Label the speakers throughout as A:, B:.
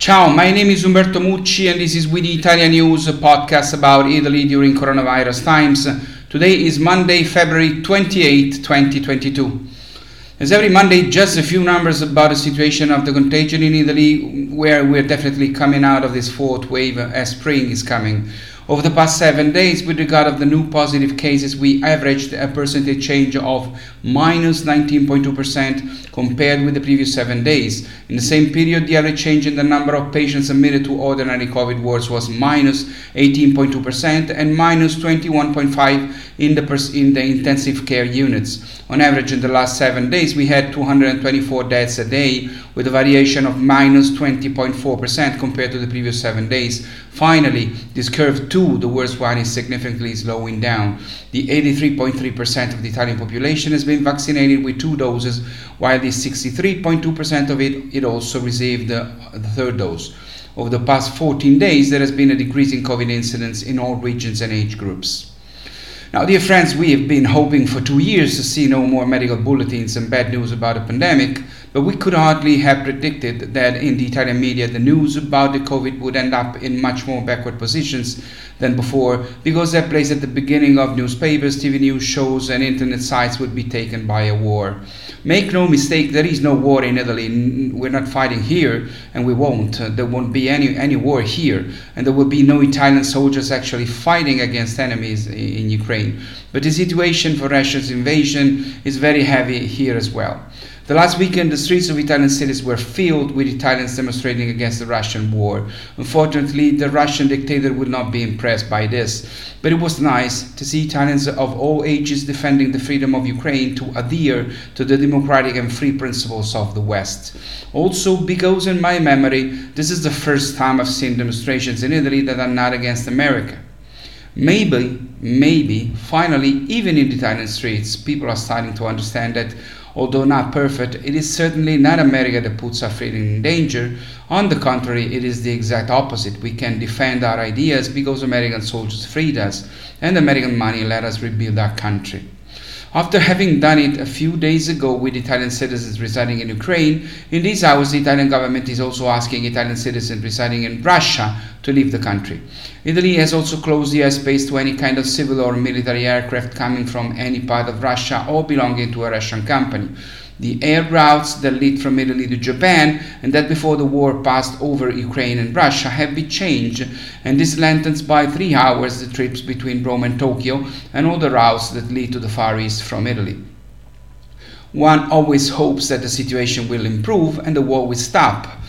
A: Ciao, my name is Umberto Mucci and this is with the Italian News podcast about Italy during coronavirus times. Today is Monday, February 28, 2022. As every Monday, just a few numbers about the situation of the contagion in Italy, where we're definitely coming out of this fourth wave as spring is coming. Over the past seven days, with regard of the new positive cases, we averaged a percentage change of minus 19.2% compared with the previous seven days. In the same period, the average change in the number of patients admitted to ordinary COVID wards was minus 18.2% and minus 21.5 in the pers- in the intensive care units. On average, in the last seven days, we had 224 deaths a day, with a variation of minus 20.4% compared to the previous seven days. Finally, this curve too, the worst one, is significantly slowing down. The 83.3% of the Italian population has been vaccinated with two doses, while the 63.2% of it, it also received the, the third dose. Over the past 14 days, there has been a decrease in COVID incidence in all regions and age groups. Now, dear friends, we have been hoping for two years to see no more medical bulletins and bad news about the pandemic, but we could hardly have predicted that in the Italian media the news about the COVID would end up in much more backward positions than before, because their place at the beginning of newspapers, TV news shows, and internet sites would be taken by a war. Make no mistake, there is no war in Italy. We're not fighting here, and we won't. Uh, there won't be any, any war here, and there will be no Italian soldiers actually fighting against enemies in Ukraine. But the situation for Russia's invasion is very heavy here as well. The last weekend, the streets of Italian cities were filled with Italians demonstrating against the Russian war. Unfortunately, the Russian dictator would not be impressed by this, but it was nice to see Italians of all ages defending the freedom of Ukraine to adhere to the democratic and free principles of the West. Also, because in my memory, this is the first time I've seen demonstrations in Italy that are not against America. Maybe, maybe, finally, even in the Italian streets, people are starting to understand that Although not perfect, it is certainly not America that puts our freedom in danger. On the contrary, it is the exact opposite. We can defend our ideas because American soldiers freed us, and American money let us rebuild our country. After having done it a few days ago with Italian citizens residing in Ukraine, in these hours the Italian government is also asking Italian citizens residing in Russia to leave the country. Italy has also closed the airspace to any kind of civil or military aircraft coming from any part of Russia or belonging to a Russian company the air routes that lead from Italy to Japan and that before the war passed over Ukraine and Russia have been changed, and this lengthens by three hours the trips between Rome and Tokyo and all the routes that lead to the Far East from Italy. One always hopes that the situation will improve and the war will stop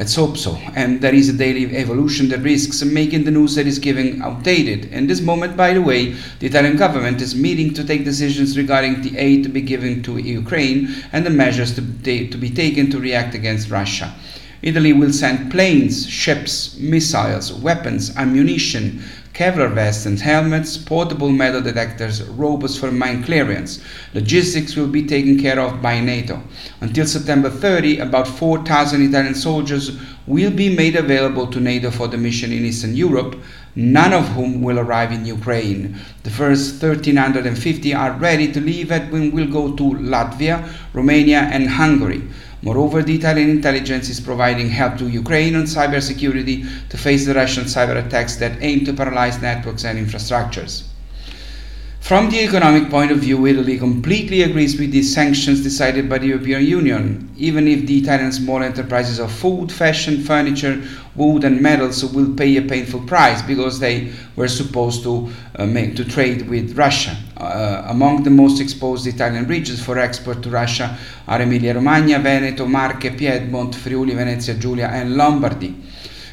A: Let's hope so. And there is a daily evolution that risks making the news that is given outdated. In this moment, by the way, the Italian government is meeting to take decisions regarding the aid to be given to Ukraine and the measures to, to be taken to react against Russia. Italy will send planes, ships, missiles, weapons, ammunition, Kevlar vests and helmets, portable metal detectors, robots for mine clearance. Logistics will be taken care of by NATO. Until September 30, about 4,000 Italian soldiers will be made available to NATO for the mission in Eastern Europe, none of whom will arrive in Ukraine. The first 1,350 are ready to leave and will go to Latvia, Romania, and Hungary. Moreover, the Italian intelligence is providing help to Ukraine on cybersecurity to face the Russian cyber attacks that aim to paralyze networks and infrastructures. From the economic point of view, Italy completely agrees with the sanctions decided by the European Union, even if the Italian small enterprises of food, fashion, furniture, wood, and metals will pay a painful price because they were supposed to, uh, make, to trade with Russia. Uh, among the most exposed Italian regions for export to Russia are Emilia Romagna, Veneto, Marche, Piedmont, Friuli, Venezia Giulia, and Lombardy.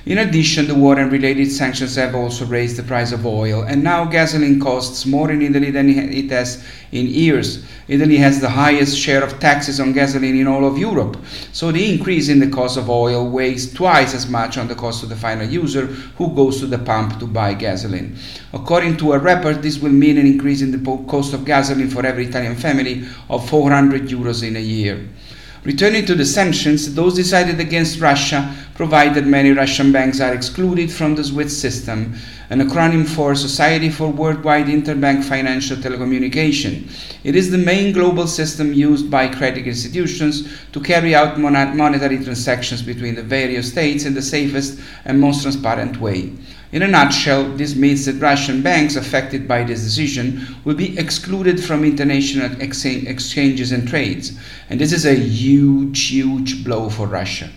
A: In addition, the war and related sanctions have also raised the price of oil, and now gasoline costs more in Italy than it has in years. Italy has the highest share of taxes on gasoline in all of Europe, so the increase in the cost of oil weighs twice as much on the cost of the final user who goes to the pump to buy gasoline. According to a report, this will mean an increase in the cost of gasoline for every Italian family of 400 euros in a year. Returning to the sanctions, those decided against Russia provided many Russian banks are excluded from the SWIFT system, an acronym for Society for Worldwide Interbank Financial Telecommunication. It is the main global system used by credit institutions to carry out monetary transactions between the various states in the safest and most transparent way. In a nutshell, this means that Russian banks affected by this decision will be excluded from international exchanges and trades. And this is a huge, huge blow for Russia.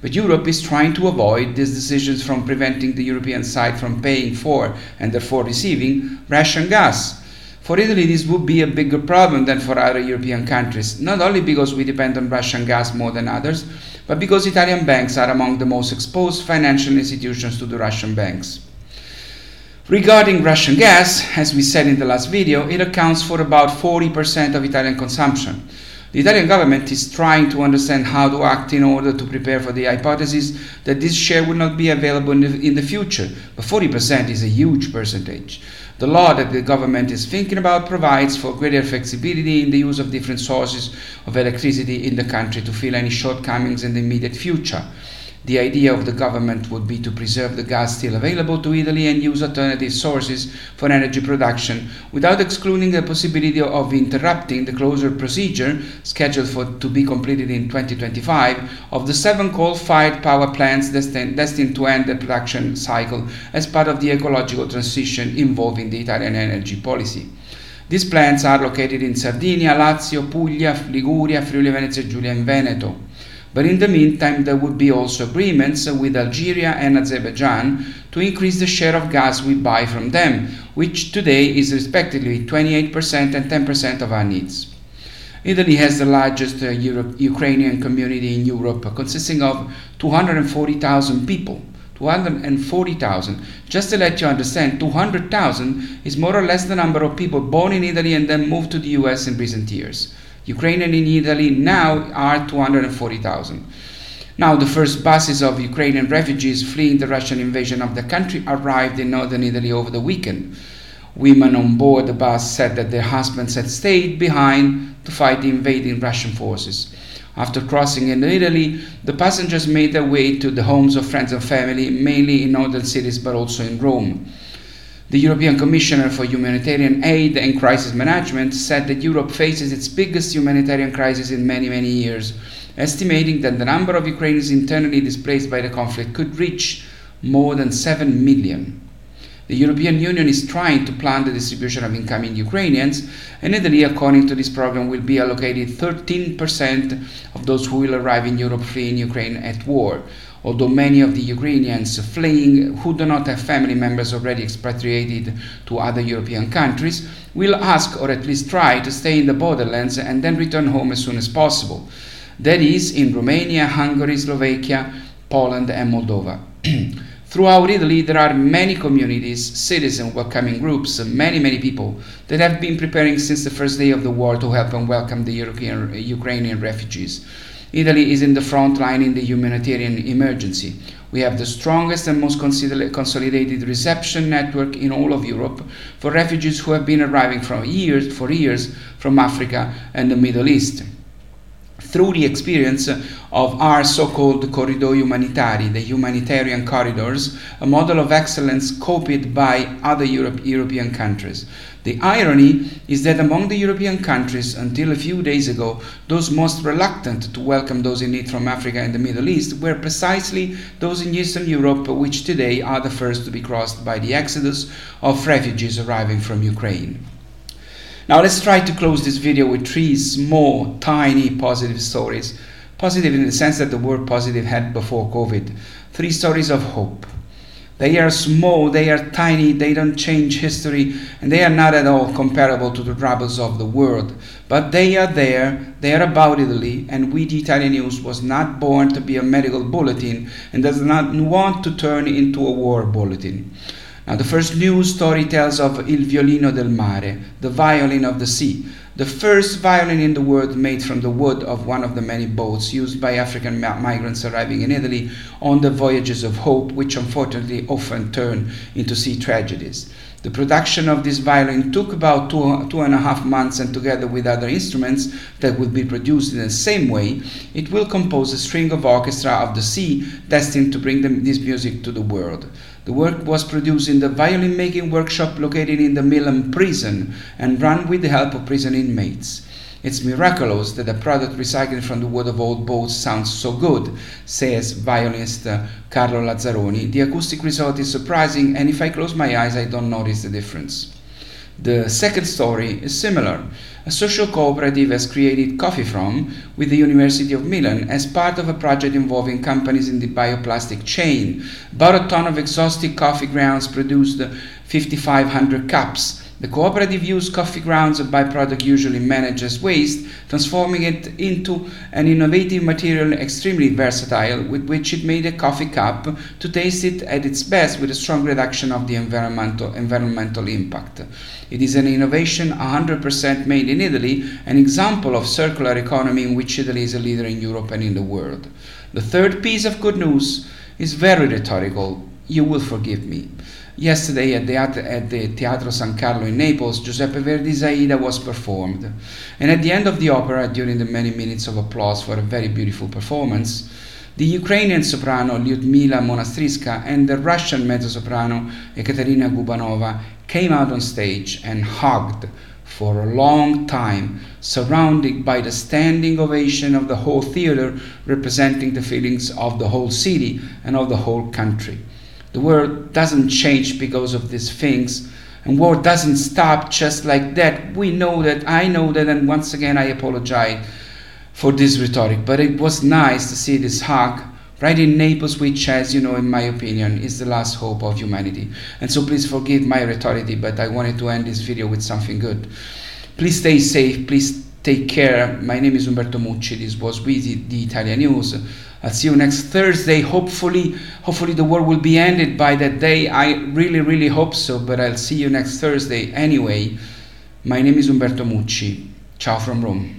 A: But Europe is trying to avoid these decisions from preventing the European side from paying for and therefore receiving Russian gas. For Italy, this would be a bigger problem than for other European countries, not only because we depend on Russian gas more than others, but because Italian banks are among the most exposed financial institutions to the Russian banks. Regarding Russian gas, as we said in the last video, it accounts for about 40% of Italian consumption. The Italian government is trying to understand how to act in order to prepare for the hypothesis that this share will not be available in the, in the future, but 40% is a huge percentage. The law that the government is thinking about provides for greater flexibility in the use of different sources of electricity in the country to fill any shortcomings in the immediate future. The idea of the government would be to preserve the gas still available to Italy and use alternative sources for energy production without excluding the possibility of interrupting the closure procedure scheduled for to be completed in 2025 of the seven coal-fired power plants destined, destined to end the production cycle as part of the ecological transition involving the Italian energy policy. These plants are located in Sardinia, Lazio, Puglia, Liguria, Friuli Venezia Giulia and Veneto. But in the meantime, there would be also agreements with Algeria and Azerbaijan to increase the share of gas we buy from them, which today is respectively 28% and 10% of our needs. Italy has the largest uh, Europe, Ukrainian community in Europe, consisting of 240,000 people. 240,000. Just to let you understand, 200,000 is more or less the number of people born in Italy and then moved to the US in recent years. Ukrainian in Italy now are 240,000. Now, the first buses of Ukrainian refugees fleeing the Russian invasion of the country arrived in northern Italy over the weekend. Women on board the bus said that their husbands had stayed behind to fight the invading Russian forces. After crossing into Italy, the passengers made their way to the homes of friends and family, mainly in northern cities but also in Rome. The European Commissioner for Humanitarian Aid and Crisis Management said that Europe faces its biggest humanitarian crisis in many, many years, estimating that the number of Ukrainians internally displaced by the conflict could reach more than 7 million. The European Union is trying to plan the distribution of incoming Ukrainians, and Italy, according to this program, will be allocated 13% of those who will arrive in Europe fleeing Ukraine at war although many of the Ukrainians fleeing who do not have family members already expatriated to other European countries will ask or at least try to stay in the borderlands and then return home as soon as possible. That is, in Romania, Hungary, Slovakia, Poland, and Moldova. Throughout Italy, there are many communities, citizen welcoming groups, many, many people that have been preparing since the first day of the war to help and welcome the European, Ukrainian refugees. Italy is in the front line in the humanitarian emergency. We have the strongest and most consolidated reception network in all of Europe for refugees who have been arriving years, for years from Africa and the Middle East through the experience of our so-called Corridoi Umanitari, the humanitarian corridors, a model of excellence copied by other Europe, European countries. The irony is that among the European countries, until a few days ago, those most reluctant to welcome those in need from Africa and the Middle East were precisely those in Eastern Europe, which today are the first to be crossed by the exodus of refugees arriving from Ukraine. Now let's try to close this video with three small, tiny positive stories. Positive in the sense that the word positive had before COVID. Three stories of hope. They are small, they are tiny, they don't change history, and they are not at all comparable to the troubles of the world. But they are there, they are about Italy, and we, the Italian News, was not born to be a medical bulletin and does not want to turn into a war bulletin. Now, the first news story tells of Il Violino del Mare, the violin of the sea, the first violin in the world made from the wood of one of the many boats used by African migrants arriving in Italy on the voyages of hope, which unfortunately often turn into sea tragedies. The production of this violin took about two, two and a half months, and together with other instruments that will be produced in the same way, it will compose a string of orchestra of the sea destined to bring this music to the world. The work was produced in the violin making workshop located in the Milan prison and run with the help of prison inmates. It's miraculous that a product recycled from the wood of old boats sounds so good, says violinist uh, Carlo Lazzaroni. The acoustic result is surprising, and if I close my eyes, I don't notice the difference. The second story is similar. A social cooperative has created Coffee From with the University of Milan as part of a project involving companies in the bioplastic chain. About a ton of exhausted coffee grounds produced 5,500 cups the cooperative used coffee grounds, a byproduct usually managed as waste, transforming it into an innovative material extremely versatile with which it made a coffee cup to taste it at its best with a strong reduction of the environmental, environmental impact. It is an innovation 100% made in Italy, an example of circular economy in which Italy is a leader in Europe and in the world. The third piece of good news is very rhetorical. You will forgive me. Yesterday at the, at the Teatro San Carlo in Naples, Giuseppe Verdi's Aida was performed. And at the end of the opera, during the many minutes of applause for a very beautiful performance, the Ukrainian soprano Lyudmila Monastyrska and the Russian mezzo-soprano Ekaterina Gubanova came out on stage and hugged for a long time, surrounded by the standing ovation of the whole theater, representing the feelings of the whole city and of the whole country. The world doesn't change because of these things. And war doesn't stop just like that. We know that, I know that, and once again I apologize for this rhetoric. But it was nice to see this hug right in Naples, which, as you know, in my opinion, is the last hope of humanity. And so please forgive my rhetoric, but I wanted to end this video with something good. Please stay safe. Please take care. My name is Umberto Mucci. This was with the Italian News. I'll see you next Thursday. Hopefully, hopefully the war will be ended by that day. I really, really hope so, but I'll see you next Thursday anyway. My name is Umberto Mucci. Ciao from Rome.